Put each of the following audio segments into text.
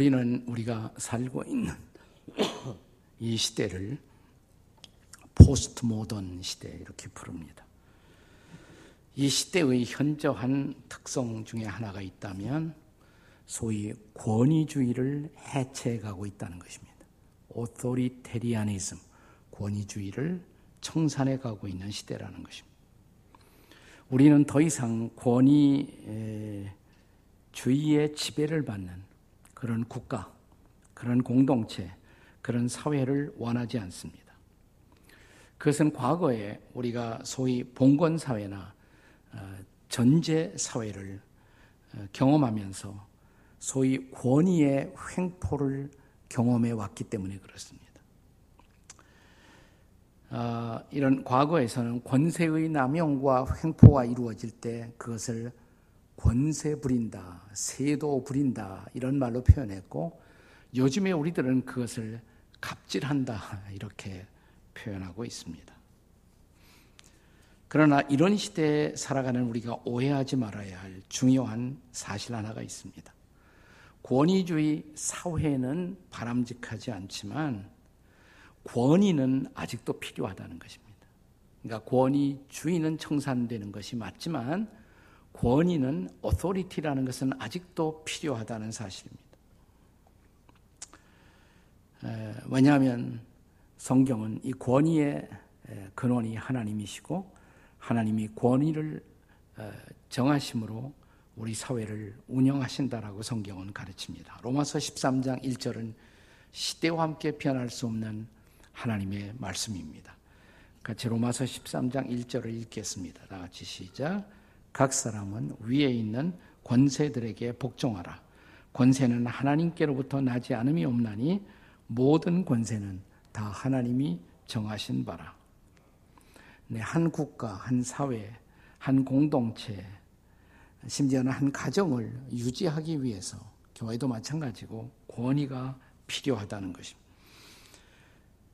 우리는 우리가 살고 있는 이 시대를 포스트 모던 시대 이렇게 부릅니다. 이 시대의 현저한 특성 중에 하나가 있다면 소위 권위주의를 해체해가고 있다는 것입니다. authoritarianism, 권위주의를 청산해 가고 있는 시대라는 것입니다. 우리는 더 이상 권위주의의 지배를 받는 그런 국가, 그런 공동체, 그런 사회를 원하지 않습니다. 그것은 과거에 우리가 소위 봉건 사회나 어, 전제 사회를 어, 경험하면서 소위 권위의 횡포를 경험해 왔기 때문에 그렇습니다. 어, 이런 과거에서는 권세의 남용과 횡포가 이루어질 때 그것을 권세 부린다, 세도 부린다 이런 말로 표현했고 요즘에 우리들은 그것을 갑질한다 이렇게 표현하고 있습니다. 그러나 이런 시대에 살아가는 우리가 오해하지 말아야 할 중요한 사실 하나가 있습니다. 권위주의 사회는 바람직하지 않지만 권위는 아직도 필요하다는 것입니다. 그러니까 권위주의는 청산되는 것이 맞지만 권위는 authority라는 것은 아직도 필요하다는 사실입니다. 왜냐하면 성경은 이 권위의 근원이 하나님이시고 하나님이 권위를 정하심으로 우리 사회를 운영하신다라고 성경은 가르칩니다. 로마서 13장 1절은 시대와 함께 변할 수 없는 하나님의 말씀입니다. 같이 로마서 13장 1절을 읽겠습니다. 다 같이 시작. 각 사람은 위에 있는 권세들에게 복종하라. 권세는 하나님께로부터 나지 않음이 없나니 모든 권세는 다 하나님이 정하신 바라. 네, 한 국가, 한 사회, 한 공동체, 심지어는 한 가정을 유지하기 위해서 교회도 마찬가지고 권위가 필요하다는 것입니다.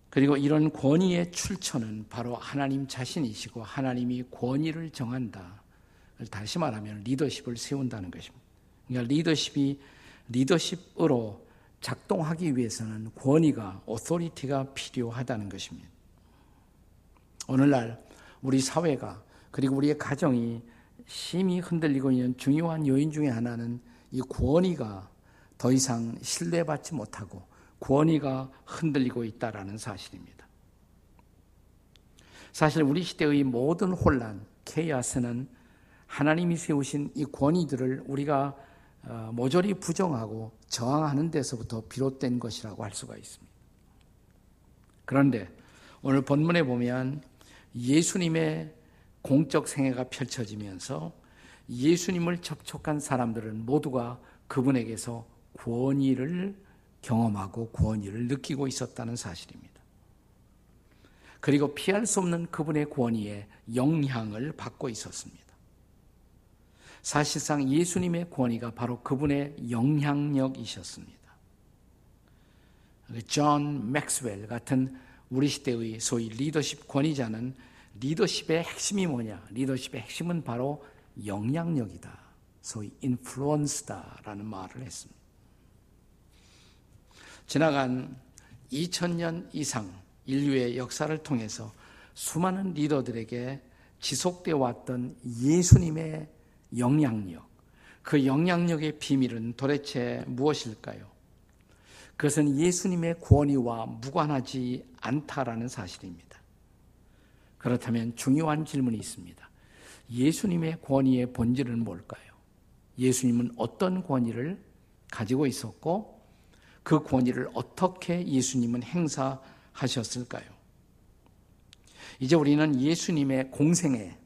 그리고 이런 권위의 출처는 바로 하나님 자신이시고 하나님이 권위를 정한다. 다시 말하면 리더십을 세운다는 것입니다. 그러니까 리더십이 리더십으로 작동하기 위해서는 권위가 authority가 필요하다는 것입니다. 오늘날 우리 사회가 그리고 우리의 가정이 심히 흔들리고 있는 중요한 요인 중에 하나는 이 권위가 더 이상 신뢰받지 못하고 권위가 흔들리고 있다라는 사실입니다. 사실 우리 시대의 모든 혼란, 케이아스는 하나님이 세우신 이 권위들을 우리가 어, 모조리 부정하고 저항하는 데서부터 비롯된 것이라고 할 수가 있습니다. 그런데 오늘 본문에 보면 예수님의 공적 생애가 펼쳐지면서 예수님을 접촉한 사람들은 모두가 그분에게서 권위를 경험하고 권위를 느끼고 있었다는 사실입니다. 그리고 피할 수 없는 그분의 권위에 영향을 받고 있었습니다. 사실상 예수님의 권위가 바로 그분의 영향력이셨습니다. 존 맥스웰 같은 우리 시대의 소위 리더십 권위자는 리더십의 핵심이 뭐냐? 리더십의 핵심은 바로 영향력이다. 소위 influence다라는 말을 했습니다. 지나간 2000년 이상 인류의 역사를 통해서 수많은 리더들에게 지속되어 왔던 예수님의 영향력, 그 영향력의 비밀은 도대체 무엇일까요? 그것은 예수님의 권위와 무관하지 않다라는 사실입니다. 그렇다면 중요한 질문이 있습니다. 예수님의 권위의 본질은 뭘까요? 예수님은 어떤 권위를 가지고 있었고 그 권위를 어떻게 예수님은 행사하셨을까요? 이제 우리는 예수님의 공생애,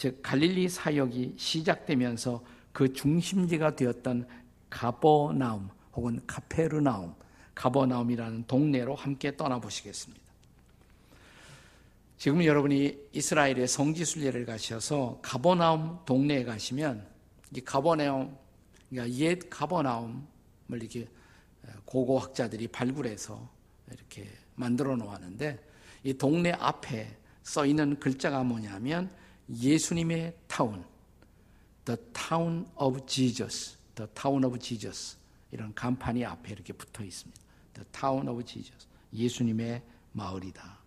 즉 갈릴리 사역이 시작되면서 그 중심지가 되었던 가버나움 혹은 카페르나움, 가버나움이라는 동네로 함께 떠나보시겠습니다. 지금 여러분이 이스라엘의 성지 순례를 가셔서 가버나움 동네에 가시면 이 가버나움, 그러니까 옛 가버나움을 이렇게 고고학자들이 발굴해서 이렇게 만들어 놓았는데 이 동네 앞에 써 있는 글자가 뭐냐면 예수님의 타운, The Town of Jesus, The Town of Jesus 이런 간판이 앞에 이렇게 붙어 있습니다. The Town of Jesus. 예수님의 마을이다.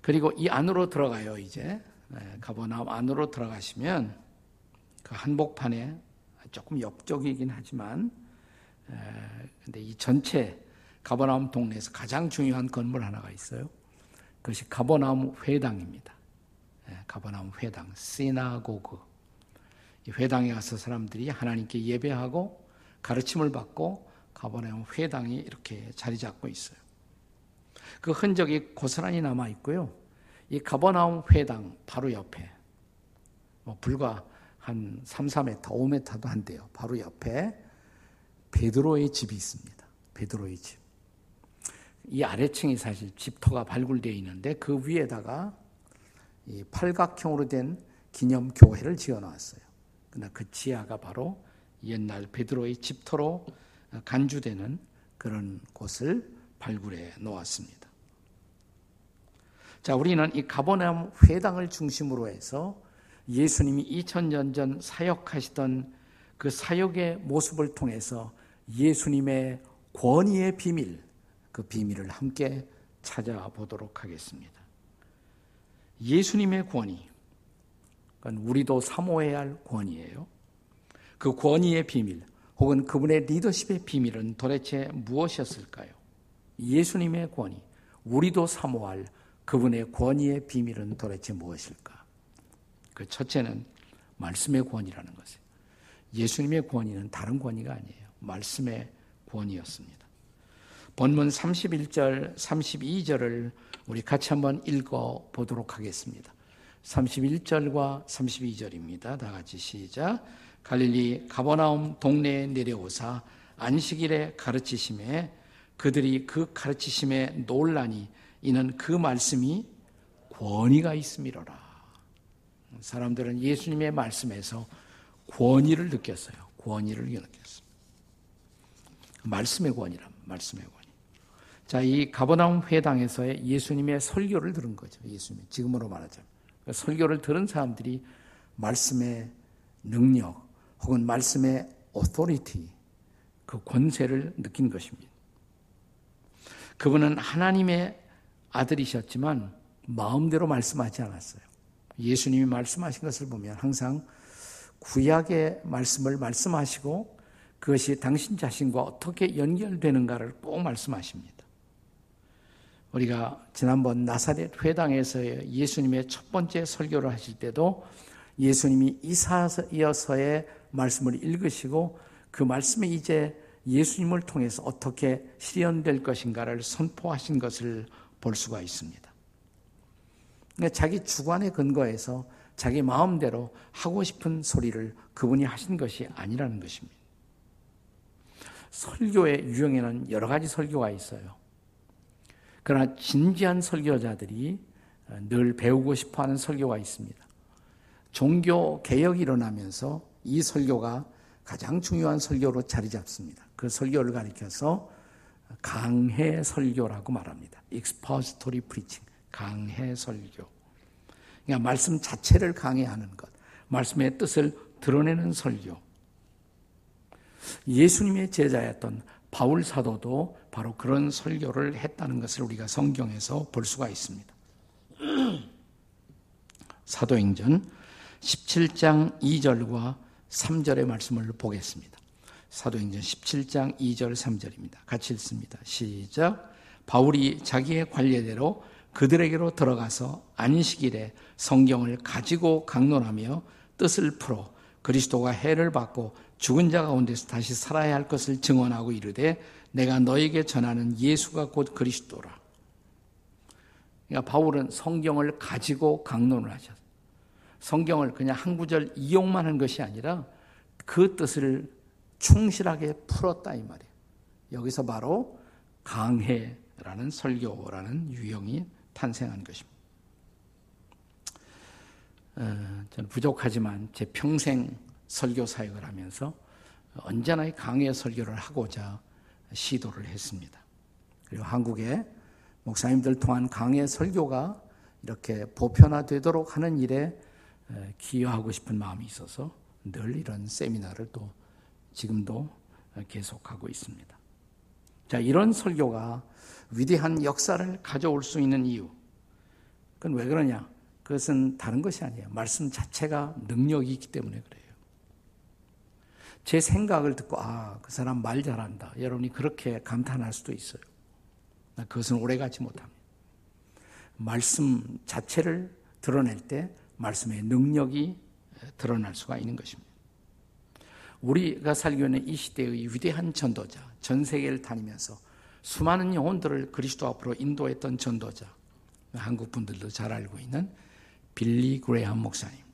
그리고 이 안으로 들어가요, 이제. 네, 가버나움 안으로 들어가시면 그 한복판에 조금 옆쪽이긴 하지만 근데 이 전체 가버나움 동네에서 가장 중요한 건물 하나가 있어요. 그것이 가버나움 회당입니다. 가버나움 회당, 시나고그. 이 회당에 가서 사람들이 하나님께 예배하고 가르침을 받고 가버나움 회당이 이렇게 자리 잡고 있어요. 그 흔적이 고스란히 남아 있고요. 이 가버나움 회당 바로 옆에 뭐 불과 한 3, 4m, 5m도 안 돼요. 바로 옆에 베드로의 집이 있습니다. 베드로의 집. 이 아래층이 사실 집터가 발굴되어 있는데 그 위에다가 이 팔각형으로 된 기념 교회를 지어 놨어요. 그러나 그 지하가 바로 옛날 베드로의 집터로 간주되는 그런 곳을 발굴해 놓았습니다. 자, 우리는 이 가버나움 회당을 중심으로 해서 예수님이 2000년 전 사역하시던 그 사역의 모습을 통해서 예수님의 권위의 비밀, 그 비밀을 함께 찾아보도록 하겠습니다. 예수님의 권위, 그건 우리도 사모해야 할 권위예요. 그 권위의 비밀, 혹은 그분의 리더십의 비밀은 도대체 무엇이었을까요? 예수님의 권위, 우리도 사모할 그분의 권위의 비밀은 도대체 무엇일까? 그 첫째는 말씀의 권위라는 것이에요. 예수님의 권위는 다른 권위가 아니에요. 말씀의 권위였습니다. 본문 31절, 32절을 우리 같이 한번 읽어 보도록 하겠습니다. 31절과 32절입니다. 다 같이 시작. 갈릴리 가버나움 동네에 내려오사 안식일에 가르치심에 그들이 그 가르치심에 놀라니 이는 그 말씀이 권위가 있음이로라. 사람들은 예수님의 말씀에서 권위를 느꼈어요. 권위를 느꼈어요. 말씀의 권위란 말씀의 권위. 자, 이 가버나움 회당에서의 예수님의 설교를 들은 거죠. 예수님 지금으로 말하자면 그 설교를 들은 사람들이 말씀의 능력 혹은 말씀의 authority 그 권세를 느낀 것입니다. 그분은 하나님의 아들이셨지만 마음대로 말씀하지 않았어요. 예수님이 말씀하신 것을 보면 항상 구약의 말씀을 말씀하시고 그것이 당신 자신과 어떻게 연결되는가를 꼭 말씀하십니다. 우리가 지난번 나사렛 회당에서 예수님의 첫 번째 설교를 하실 때도 예수님이 이사여서의 말씀을 읽으시고 그 말씀이 이제 예수님을 통해서 어떻게 실현될 것인가를 선포하신 것을 볼 수가 있습니다. 그러니까 자기 주관에 근거해서 자기 마음대로 하고 싶은 소리를 그분이 하신 것이 아니라는 것입니다. 설교의 유형에는 여러 가지 설교가 있어요. 그러나 진지한 설교자들이 늘 배우고 싶어 하는 설교가 있습니다. 종교 개혁이 일어나면서 이 설교가 가장 중요한 설교로 자리 잡습니다. 그 설교를 가리켜서 강해 설교라고 말합니다. expository preaching, 강해 설교. 그러니까 말씀 자체를 강해하는 것, 말씀의 뜻을 드러내는 설교. 예수님의 제자였던 바울 사도도 바로 그런 설교를 했다는 것을 우리가 성경에서 볼 수가 있습니다. 사도행전 17장 2절과 3절의 말씀을 보겠습니다. 사도행전 17장 2절 3절입니다. 같이 읽습니다. 시작. 바울이 자기의 관례대로 그들에게로 들어가서 안식일에 성경을 가지고 강론하며 뜻을 풀어 그리스도가 해를 받고 죽은 자 가운데서 다시 살아야 할 것을 증언하고 이르되 내가 너에게 전하는 예수가 곧 그리스도라. 그러니까 바울은 성경을 가지고 강론을 하셨어요. 성경을 그냥 한 구절 이용만 한 것이 아니라 그 뜻을 충실하게 풀었다 이 말이에요. 여기서 바로 강해라는 설교라는 유형이 탄생한 것입니다. 어, 저는 부족하지만 제 평생 설교 사역을 하면서 언제나 강해 설교를 하고자 시도를 했습니다. 그리고 한국의 목사님들 통한 강해 설교가 이렇게 보편화되도록 하는 일에 기여하고 싶은 마음이 있어서 늘 이런 세미나를 또 지금도 계속하고 있습니다. 자, 이런 설교가 위대한 역사를 가져올 수 있는 이유. 그건 왜 그러냐? 그것은 다른 것이 아니에요. 말씀 자체가 능력이 있기 때문에 그래요. 제 생각을 듣고, 아, 그 사람 말 잘한다. 여러분이 그렇게 감탄할 수도 있어요. 그것은 오래가지 못합니다. 말씀 자체를 드러낼 때 말씀의 능력이 드러날 수가 있는 것입니다. 우리가 살고 있는 이 시대의 위대한 전도자, 전 세계를 다니면서 수많은 영혼들을 그리스도 앞으로 인도했던 전도자, 한국 분들도 잘 알고 있는 빌리 그레이함 목사님.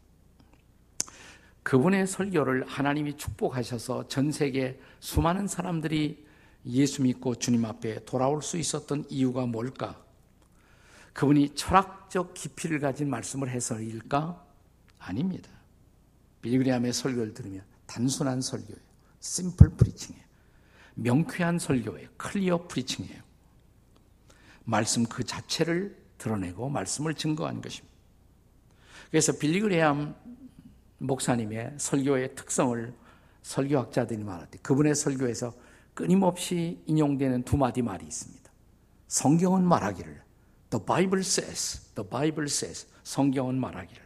그분의 설교를 하나님이 축복하셔서 전 세계 수많은 사람들이 예수 믿고 주님 앞에 돌아올 수 있었던 이유가 뭘까? 그분이 철학적 깊이를 가진 말씀을 해서일까? 아닙니다. 빌리 그래함의 설교를 들으면 단순한 설교예요. simple preaching이에요. 명쾌한 설교예요. clear preaching이에요. 말씀 그 자체를 드러내고 말씀을 증거한 것입니다. 그래서 빌리그레암 목사님의 설교의 특성을 설교학자들이 말할 때 그분의 설교에서 끊임없이 인용되는 두 마디 말이 있습니다. 성경은 말하기를 The Bible says, The Bible says, 성경은 말하기를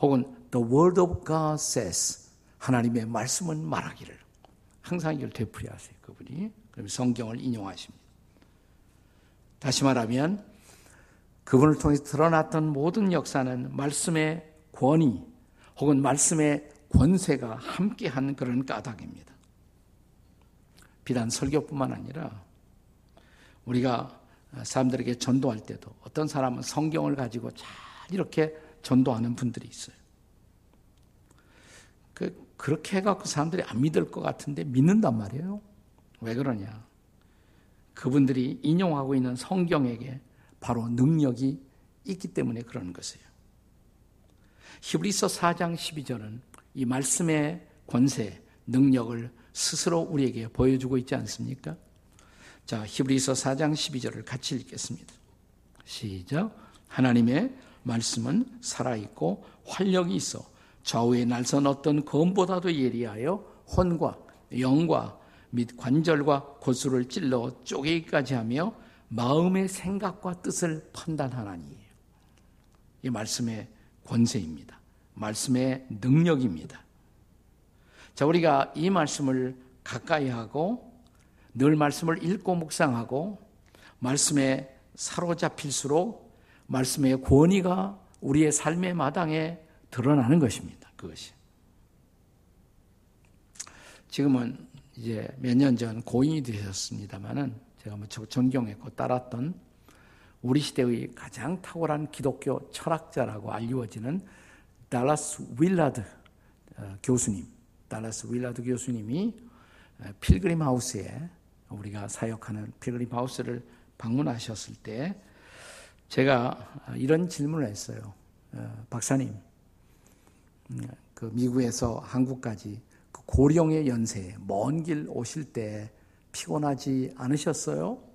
혹은 The Word of God says, 하나님의 말씀은 말하기를 항상 이걸 되풀이하세요. 그분이 그럼 성경을 인용하십니다. 다시 말하면 그분을 통해 드러났던 모든 역사는 말씀의 권위 혹은 말씀의 권세가 함께한 그런 까닭입니다. 비단 설교뿐만 아니라 우리가 사람들에게 전도할 때도 어떤 사람은 성경을 가지고 잘 이렇게 전도하는 분들이 있어요. 그, 그렇게 해갖고 사람들이 안 믿을 것 같은데 믿는단 말이에요. 왜 그러냐. 그분들이 인용하고 있는 성경에게 바로 능력이 있기 때문에 그러는 것이에요. 히브리서 4장 12절은 이 말씀의 권세, 능력을 스스로 우리에게 보여주고 있지 않습니까? 자, 히브리서 4장 12절을 같이 읽겠습니다. 시작. 하나님의 말씀은 살아있고 활력이 있어 좌우에 날선 어떤 검보다도 예리하여 혼과 영과 및 관절과 고수를 찔러 쪼개기까지 하며 마음의 생각과 뜻을 판단하나니. 이 말씀의 권세입니다. 말씀의 능력입니다. 자, 우리가 이 말씀을 가까이 하고 늘 말씀을 읽고 묵상하고 말씀에 사로잡힐수록 말씀의 권위가 우리의 삶의 마당에 드러나는 것입니다. 그것이. 지금은 이제 몇 년 전 고인이 되셨습니다만은 제가 뭐 존경했고 따랐던 우리 시대의 가장 탁월한 기독교 철학자라고 알려지는 달라스 윌라드 어, 교수님, 달라스 윌라드 교수님이 어, 필그림 하우스에 우리가 사역하는 필그림 하우스를 방문하셨을 때 제가 이런 질문을 했어요. 어, 박사님, 음, 그 미국에서 한국까지 그 고령의 연세에 먼 길 오실 때 피곤하지 않으셨어요?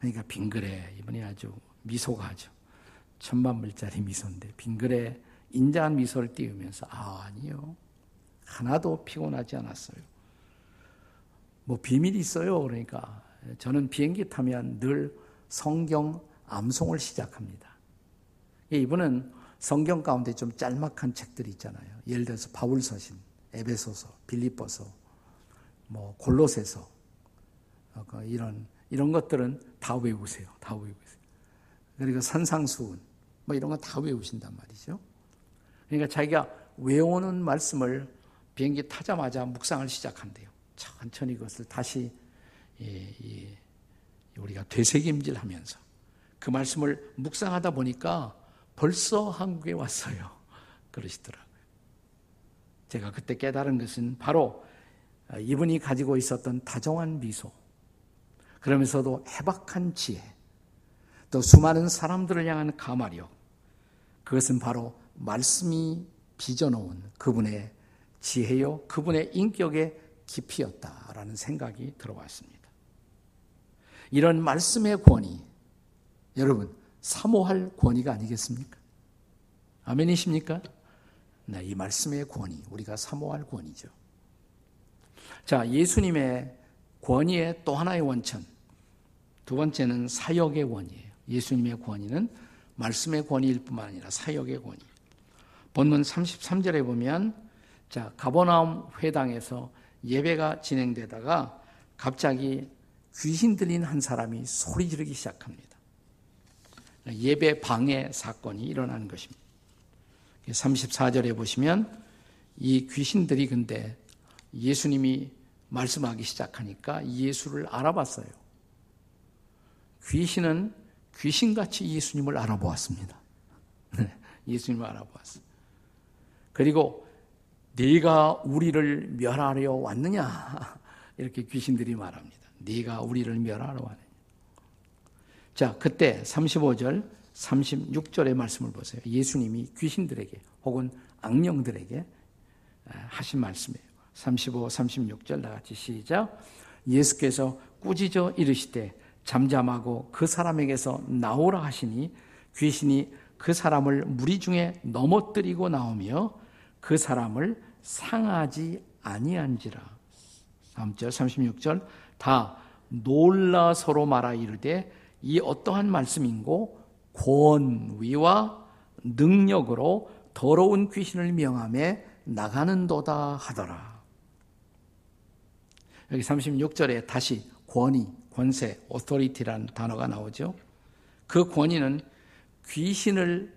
그러니까 빙그레 이분이 아주 미소가 아주 천만 불짜리 미소인데 빙그레 인자한 미소를 띄우면서 아 아니요 하나도 피곤하지 않았어요. 뭐 비밀이 있어요. 그러니까 저는 비행기 타면 늘 성경 암송을 시작합니다. 이분은 성경 가운데 좀 짤막한 책들이 있잖아요. 예를 들어서 바울서신, 에베소서, 빌립보서, 뭐 골로새서 어, 그 이런 이런 것들은 다 외우세요. 다 외우세요. 그리고 선상수훈 뭐 이런 거 다 외우신단 말이죠. 그러니까 자기가 외우는 말씀을 비행기 타자마자 묵상을 시작한대요. 천천히 그것을 다시 우리가 되새김질하면서 그 말씀을 묵상하다 보니까 벌써 한국에 왔어요. 그러시더라고요. 제가 그때 깨달은 것은 바로 이분이 가지고 있었던 다정한 미소, 그러면서도 해박한 지혜, 또 수많은 사람들을 향한 가마력, 그것은 바로 말씀이 빚어놓은 그분의 지혜요, 그분의 인격의 깊이였다라는 생각이 들어왔습니다. 이런 말씀의 권위, 여러분, 사모할 권위가 아니겠습니까? 아멘이십니까? 네, 이 말씀의 권위, 우리가 사모할 권위죠. 자, 예수님의 권위의 또 하나의 원천. 두 번째는 사역의 권위예요. 예수님의 권위는 말씀의 권위일 뿐만 아니라 사역의 권위. 본문 33절에 보면 자, 가버나움 회당에서 예배가 진행되다가 갑자기 귀신 들린 한 사람이 소리 지르기 시작합니다. 예배 방해 사건이 일어나는 것입니다. 34절에 보시면 이 귀신들이 근데 예수님이 말씀하기 시작하니까 예수를 알아봤어요. 귀신은 귀신같이 예수님을 알아보았습니다. 네, 예수님을 알아보았어요. 그리고 네가 우리를 멸하려 왔느냐? 이렇게 귀신들이 말합니다. 네가 우리를 멸하러 왔느냐? 자, 그때 35절, 36절의 말씀을 보세요. 예수님이 귀신들에게 혹은 악령들에게 하신 말씀이에요. 35, 36절 나같이 시작. 예수께서 꾸짖어 이르시되 잠잠하고 그 사람에게서 나오라 하시니 귀신이 그 사람을 무리 중에 넘어뜨리고 나오며 그 사람을 상하지 아니한지라. 다음 절 36절 다 놀라 서로 말하 이르되 이 어떠한 말씀인고 권위와 능력으로 더러운 귀신을 명함에 나가는도다 하더라. 여기 36절에 다시 권위, 권세, authority라는 단어가 나오죠. 그 권위는 귀신을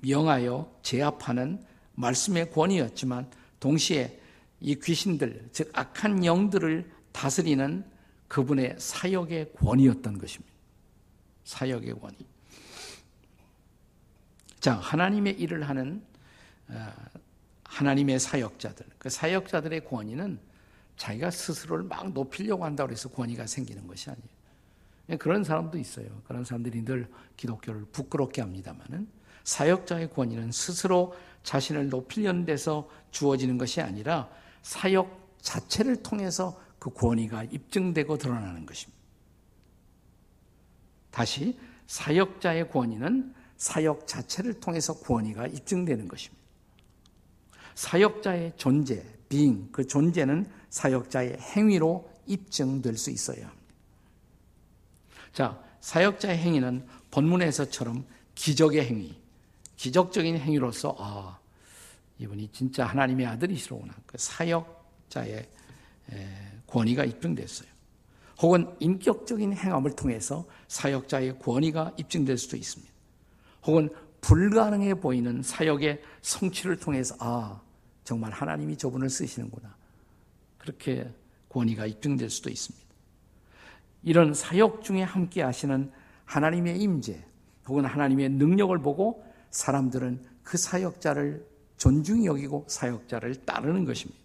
명하여 제압하는 말씀의 권위였지만 동시에 이 귀신들, 즉 악한 영들을 다스리는 그분의 사역의 권위였던 것입니다. 사역의 권위. 자, 하나님의 일을 하는 어, 하나님의 사역자들, 그 사역자들의 권위는 자기가 스스로를 막 높이려고 한다고 해서 권위가 생기는 것이 아니에요. 그런 사람도 있어요. 그런 사람들이 늘 기독교를 부끄럽게 합니다만은 사역자의 권위는 스스로 자신을 높이려는 데서 주어지는 것이 아니라 사역 자체를 통해서 그 권위가 입증되고 드러나는 것입니다. 다시 사역자의 권위는 사역 자체를 통해서 권위가 입증되는 것입니다. 사역자의 존재, being, 그 존재는 사역자의 행위로 입증될 수 합니다. 자, 사역자의 행위는 본문에서처럼 기적의 행위, 기적적인 행위로서 아, 이분이 진짜 하나님의 아들이시로구나. 그 사역자의 권위가 입증됐어요. 혹은 인격적인 행함을 통해서 사역자의 권위가 입증될 수도 있습니다. 혹은 불가능해 보이는 사역의 성취를 통해서 아 정말 하나님이 저분을 쓰시는구나 그렇게 권위가 입증될 수도 있습니다. 이런 사역 중에 함께 하시는 하나님의 임재 혹은 하나님의 능력을 보고 사람들은 그 사역자를 존중히 여기고 사역자를 따르는 것입니다.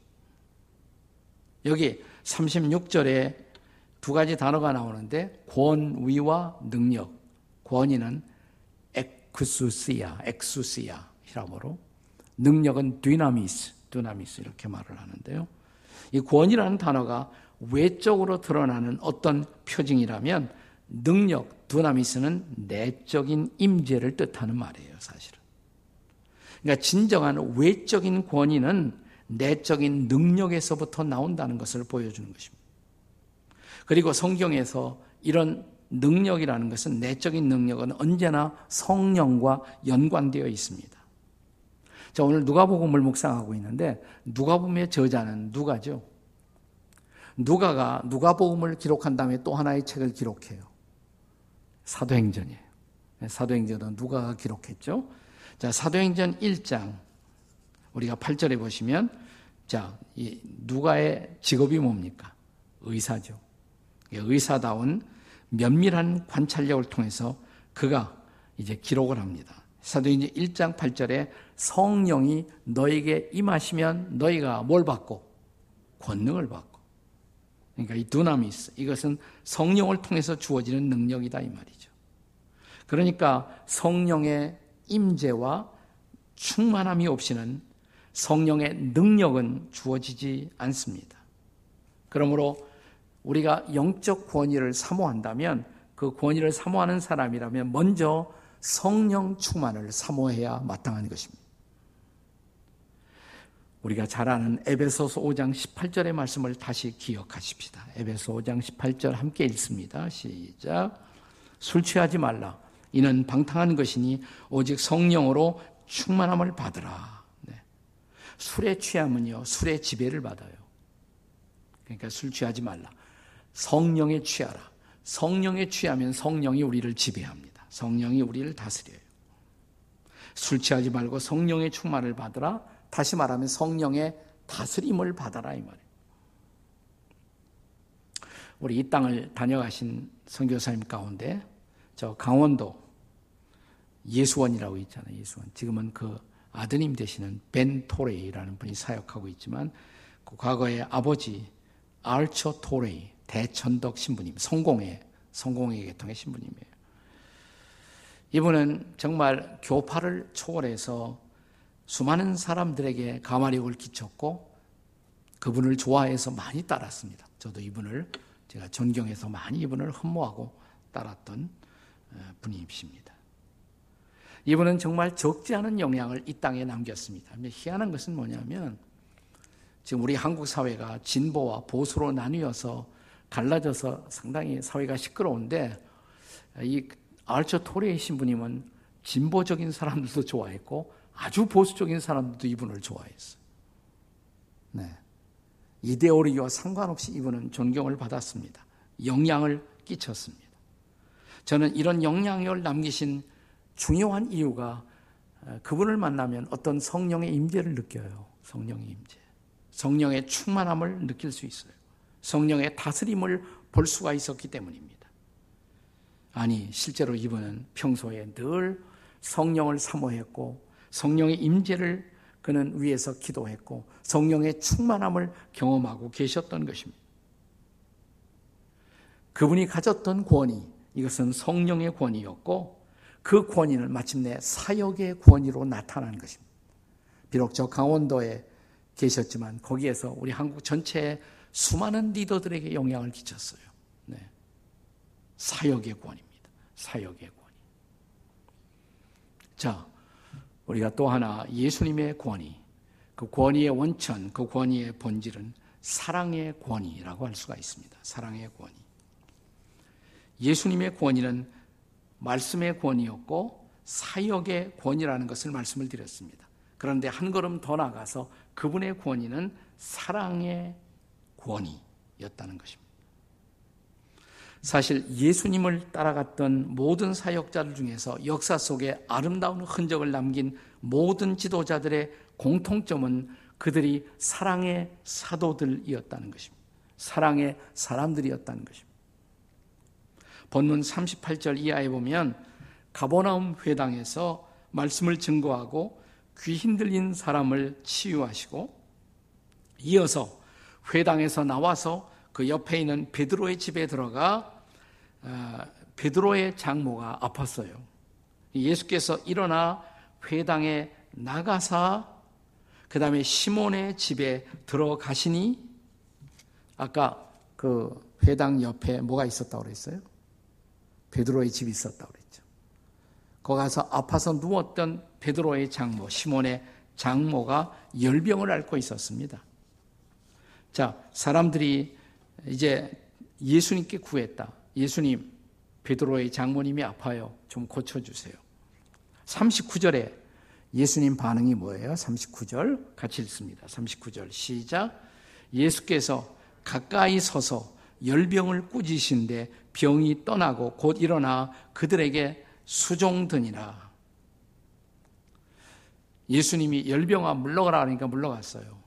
여기 36절에 두 가지 단어가 나오는데 권위와 능력. 권위는 엑수시아, 엑수시아 히라보로 능력은 δύναμις, δύναμις 이렇게 말을 하는데요. 이 권위라는 단어가 외적으로 드러나는 어떤 표징이라면 능력, δύναμις는 내적인 임재를 뜻하는 말이에요, 사실은. 그러니까 진정한 외적인 권위는 내적인 능력에서부터 나온다는 것을 보여주는 것입니다. 그리고 성경에서 이런 능력이라는 것은 내적인 능력은 언제나 성령과 연관되어 있습니다. 자, 오늘 누가복음을 묵상하고 있는데 누가복음의 저자는 누가죠? 누가가 누가복음을 기록한 다음에 또 하나의 책을 기록해요. 사도행전이에요. 네, 사도행전은 누가가 기록했죠. 자, 사도행전 1장 우리가 8절에 보시면 자, 이 누가의 직업이 뭡니까? 의사죠. 의사다운 면밀한 관찰력을 통해서 그가 이제 기록을 합니다. 사도행전 1장 8절에 성령이 너에게 임하시면 너희가 뭘 받고 권능을 받고 그러니까 이 두나미스 이것은 성령을 통해서 주어지는 능력이다 이 말이죠. 그러니까 성령의 임재와 충만함이 없이는 성령의 능력은 주어지지 않습니다. 그러므로 우리가 영적 권위를 사모한다면 그 권위를 사모하는 사람이라면 먼저 성령 충만을 사모해야 마땅한 것입니다. 우리가 잘 아는 에베소서 5장 18절의 말씀을 다시 기억하십시다. 에베소 5장 18절 함께 읽습니다. 시작. 술 취하지 말라. 이는 방탕한 것이니 오직 성령으로 충만함을 받으라. 네. 술에 취하면요, 술의 지배를 받아요. 그러니까 술 취하지 말라. 성령에 취하라. 성령에 취하면 성령이 우리를 지배합니다. 성령이 우리를 다스려요. 술 취하지 말고 성령의 충만을 받으라. 다시 말하면 성령의 다스림을 받아라 이 말이에요. 우리 이 땅을 다녀가신 선교사님 가운데 저 강원도 예수원이라고 있잖아요. 예수원. 지금은 그 아드님 되시는 벤 토레이라는 분이 사역하고 있지만 그 과거에 아버지 알처 토레이 대천덕 신부님 성공회 성공회 계통의 신부님이에요. 이분은 정말 교파를 초월해서 수많은 사람들에게 가마력을 끼쳤고 그분을 좋아해서 많이 따랐습니다. 저도 이분을 제가 존경해서 많이 이분을 흠모하고 따랐던 어, 분이십니다. 이분은 정말 적지 않은 영향을 이 땅에 남겼습니다. 희한한 것은 뭐냐면 지금 우리 한국 사회가 진보와 보수로 나뉘어서 갈라져서 상당히 사회가 시끄러운데 이 알처 토레이 신부님은 진보적인 사람들도 좋아했고 아주 보수적인 사람들도 이분을 좋아했어요. 네. 이데올로기와 상관없이 이분은 존경을 받았습니다. 영향을 끼쳤습니다. 저는 이런 영향력을 남기신 중요한 이유가 어, 그분을 만나면 어떤 성령의 임재를 느껴요. 성령의 임재. 성령의 충만함을 느낄 수 있어요. 성령의 다스림을 볼 수가 있었기 때문입니다. 아니, 실제로 이분은 평소에 늘 성령을 사모했고 성령의 임재를 그는 위에서 기도했고 성령의 충만함을 경험하고 계셨던 것입니다. 그분이 가졌던 권위, 이것은 성령의 권위였고 그 권위는 마침내 사역의 권위로 나타난 것입니다. 비록 저 강원도에 계셨지만 거기에서 우리 한국 전체에 수많은 리더들에게 영향을 끼쳤어요. 네. 사역의 권위입니다. 사역의 권위. 자, 우리가 또 하나 예수님의 권위, 그 권위의 원천, 그 권위의 본질은 사랑의 권위라고 할 수가 있습니다. 사랑의 권위. 예수님의 권위는 말씀의 권위였고 사역의 권위라는 것을 말씀을 드렸습니다. 그런데 한 걸음 더 나가서 그분의 권위는 사랑의 권위였다는 것입니다. 사실 예수님을 따라갔던 모든 사역자들 중에서 역사 속에 아름다운 흔적을 남긴 모든 지도자들의 공통점은 그들이 사랑의 사도들이었다는 것입니다. 사랑의 사람들이었다는 것입니다. 본문 38절 이하에 보면 가보나움 회당에서 말씀을 증거하고 귀 흔들린 사람을 치유하시고 이어서 회당에서 나와서 그 옆에 있는 베드로의 집에 들어가 어, 베드로의 장모가 아팠어요. 예수께서 일어나 회당에 나가사 그 다음에 시몬의 집에 들어가시니 아까 그 회당 옆에 뭐가 있었다고 그랬어요? 베드로의 집이 있었다고 그랬죠. 거기 가서 아파서 누웠던 베드로의 장모, 시몬의 장모가 열병을 앓고 있었습니다. 자, 사람들이 이제 예수님께 구했다. 예수님, 베드로의 장모님이 아파요. 좀 고쳐주세요. 39절에 예수님 반응이 뭐예요? 39절 같이 읽습니다. 39절 시작. 예수께서 가까이 서서 열병을 꾸짖으신데 병이 떠나고 곧 일어나 그들에게 수종드니라. 예수님이 열병아 물러가라 하니까 물러갔어요.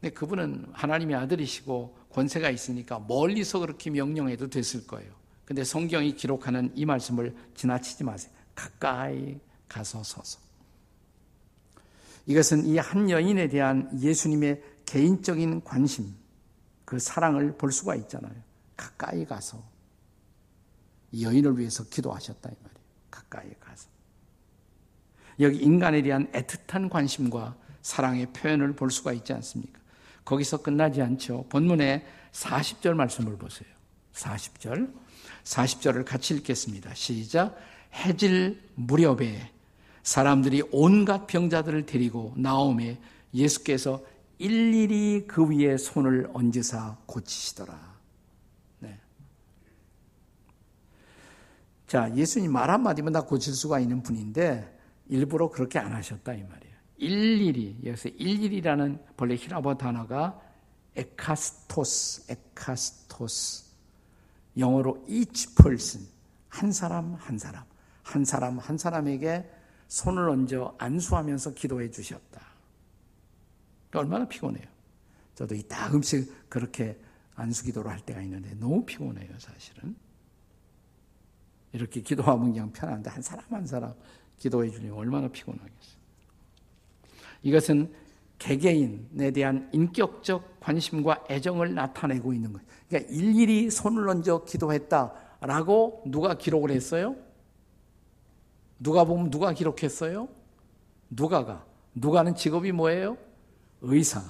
근데 그분은 하나님의 아들이시고 권세가 있으니까 멀리서 그렇게 명령해도 됐을 거예요. 근데 성경이 기록하는 이 말씀을 지나치지 마세요. 가까이 가서 서서. 이것은 이 한 여인에 대한 예수님의 개인적인 관심, 그 사랑을 볼 수가 있잖아요. 가까이 가서 이 여인을 위해서 기도하셨다 이 말이에요. 가까이 가서. 여기 인간에 대한 애틋한 관심과 사랑의 표현을 볼 수가 있지 않습니까? 거기서 끝나지 않죠. 본문의 40절 말씀을 보세요. 40절. 40절을 같이 읽겠습니다. 시작. 해질 무렵에 사람들이 온갖 병자들을 데리고 나옴에 예수께서 일일이 그 위에 손을 얹으사 고치시더라. 네. 자, 예수님 말 한마디면 다 고칠 수가 있는 분인데 일부러 그렇게 안 하셨다 이 말이에요. 일일이 여기서 일일이라는 본래 히라보 단어가 에카스토스, 에카스토스. 영어로 each person. 한 사람 한 사람. 한 사람 한 사람에게 손을 얹어 안수하면서 기도해 주셨다. 얼마나 피곤해요. 저도 이따금씩 그렇게 안수 기도를 할 때가 있는데 너무 피곤해요, 사실은. 이렇게 기도하면 그냥 편한데 한 사람 한 사람 기도해 주려면 얼마나 피곤하겠어요. 이것은 개개인에 대한 인격적 관심과 애정을 나타내고 있는 거예요. 그러니까 일일이 손을 얹어 기도했다라고 누가 기록을 했어요? 누가 보면 누가 기록했어요? 누가가. 누가는 직업이 뭐예요? 의사.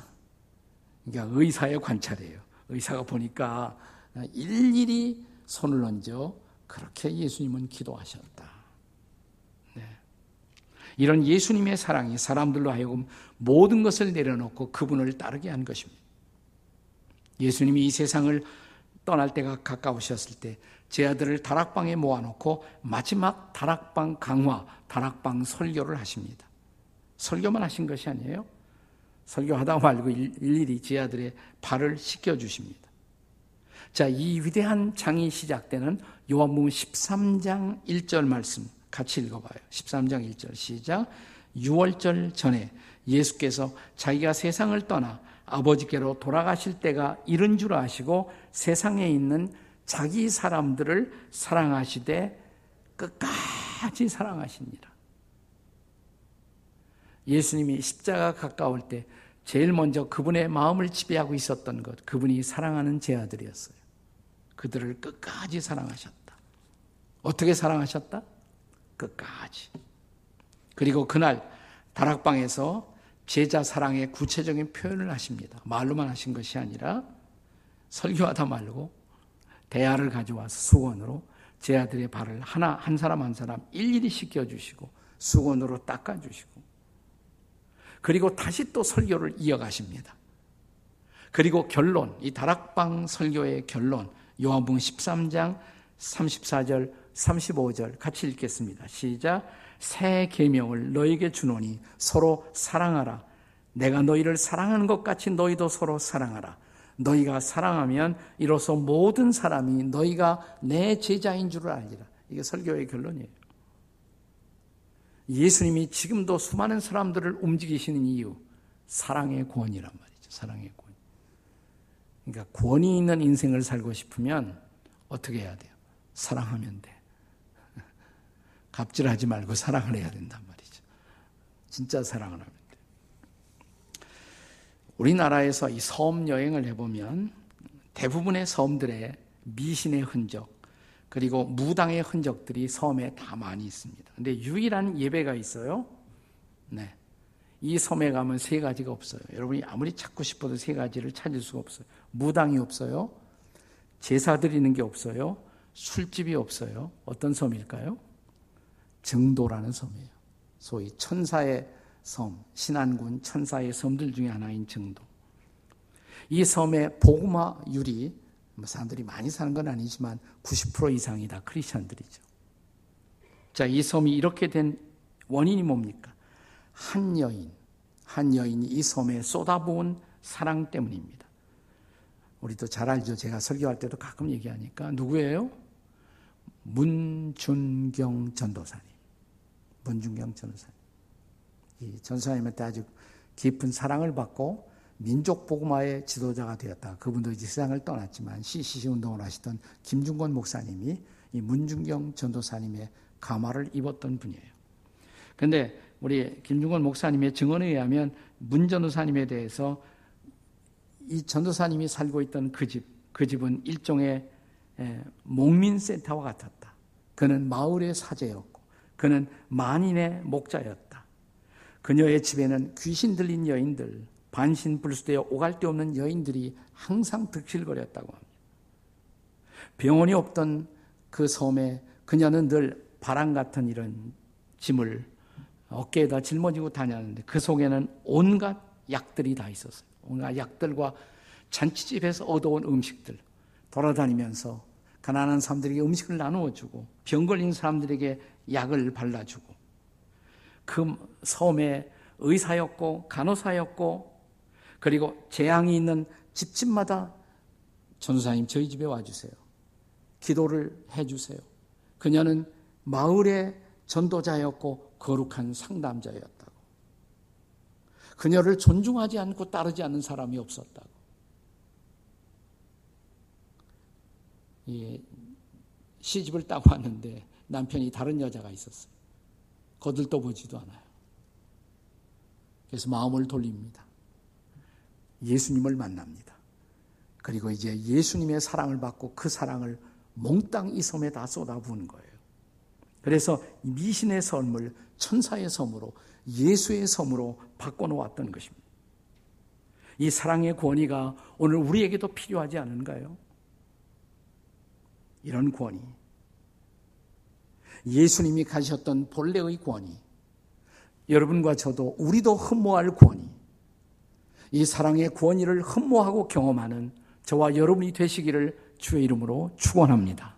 그러니까 의사의 관찰이에요. 의사가 보니까 일일이 손을 얹어 그렇게 예수님은 기도하셨다. 네. 이런 예수님의 사랑이 사람들로 하여금 모든 것을 내려놓고 그분을 따르게 한 것입니다. 예수님이 이 세상을 떠날 때가 가까우셨을 때 제 아들을 다락방에 모아놓고 마지막 다락방 강화, 다락방 설교를 하십니다. 설교만 하신 것이 아니에요. 설교하다 말고 일일이 제 아들의 발을 씻겨주십니다. 자, 이 위대한 장이 시작되는 요한복음 13장 1절 말씀 같이 읽어봐요. 13장 1절 시작. 6월절 전에 예수께서 자기가 세상을 떠나 아버지께로 돌아가실 때가 이른 줄 아시고 세상에 있는 자기 사람들을 사랑하시되 끝까지 사랑하십니다. 예수님이 십자가 가까울 때 제일 먼저 그분의 마음을 지배하고 있었던 것, 그분이 사랑하는 제 아들이었어요. 그들을 끝까지 사랑하셨다. 어떻게 사랑하셨다? 끝까지. 그리고 그날 다락방에서 제자 사랑의 구체적인 표현을 하십니다. 말로만 하신 것이 아니라 설교하다 말고 대야를 가져와서 수건으로 제 아들의 발을 하나 한 사람 한 사람 일일이 씻겨 주시고 수건으로 닦아 주시고 그리고 다시 또 설교를 이어가십니다. 그리고 결론, 이 다락방 설교의 결론, 요한복음 13장 34절, 35절 같이 읽겠습니다. 시작. 새 계명을 너에게 주노니 서로 사랑하라. 내가 너희를 사랑하는 것 같이 너희도 서로 사랑하라. 너희가 사랑하면 이로써 모든 사람이 너희가 내 제자인 줄을 알리라. 이게 설교의 결론이에요. 예수님이 지금도 수많은 사람들을 움직이시는 이유, 사랑의 구원이란 말이죠. 사랑의 구원. 그러니까 구원이 있는 인생을 살고 싶으면 어떻게 해야 돼요? 사랑하면 돼. 갑질하지 말고 사랑을 해야 된단 말이죠. 진짜 사랑을 하면 돼. 우리나라에서 이 섬 여행을 해보면 대부분의 섬들의 미신의 흔적, 그리고 무당의 흔적들이 섬에 다 많이 있습니다. 근데 유일한 예배가 있어요. 네. 이 섬에 가면 세 가지가 없어요. 여러분이 아무리 찾고 싶어도 세 가지를 찾을 수가 없어요. 무당이 없어요. 제사 드리는 게 없어요. 술집이 없어요. 어떤 섬일까요? 정도라는 섬이에요. 소위 천사의 섬, 신안군 천사의 섬들 중에 하나인 정도. 이 섬의 보그마 유리, 뭐 사람들이 많이 사는 건 아니지만 90% 이상이 다 크리스천들이죠. 자, 이 섬이 이렇게 된 원인이 뭡니까? 한 여인, 한 여인이 이 섬에 쏟아부은 사랑 때문입니다. 우리도 잘 알죠. 제가 설교할 때도 가끔 얘기하니까 누구예요? 문준경 전도사님. 문준경 전도사님. 이 전도사님한테 아주 깊은 사랑을 받고 민족 복음화의 지도자가 되었다. 그분도 이제 세상을 떠났지만 CCC 운동을 하시던 김중권 목사님이 이 문준경 전도사님의 가마를 입었던 분이에요. 근데 우리 김중권 목사님의 증언에 의하면 문 전도사님에 대해서 이 전도사님이 살고 있던 그 집, 그 집은 일종의 목민센터와 같았다. 그는 마을의 사제였고, 그는 만인의 목자였다. 그녀의 집에는 귀신 들린 여인들, 반신불수되어 오갈 데 없는 여인들이 항상 득실거렸다고 합니다. 병원이 없던 그 섬에 그녀는 늘 바람 같은 이런 짐을 어깨에다 짊어지고 다녔는데 그 속에는 온갖 약들이 다 있었어요. 온갖 약들과 잔치집에서 얻어온 음식들 돌아다니면서 가난한 사람들에게 음식을 나누어 주고 병 걸린 사람들에게 약을 발라주고 그 섬의 의사였고 간호사였고 그리고 재앙이 있는 집집마다 전사님 저희 집에 와주세요. 기도를 해주세요. 그녀는 마을의 전도자였고 거룩한 상담자였다고. 그녀를 존중하지 않고 따르지 않는 사람이 없었다고. 예, 시집을 따고 왔는데 남편이 다른 여자가 있었어요. 거들떠 보지도 않아요. 그래서 마음을 돌립니다. 예수님을 만납니다. 그리고 이제 예수님의 사랑을 받고 그 사랑을 몽땅 이 섬에 다 쏟아부은 거예요. 그래서 미신의 섬을 천사의 섬으로 예수의 섬으로 바꿔놓았던 것입니다. 이 사랑의 권위가 오늘 우리에게도 필요하지 않은가요? 이런 권위. 예수님이 가셨던 본래의 권위. 여러분과 저도 우리도 흠모할 권위. 이 사랑의 권위를 흠모하고 경험하는 저와 여러분이 되시기를 주의 이름으로 축원합니다.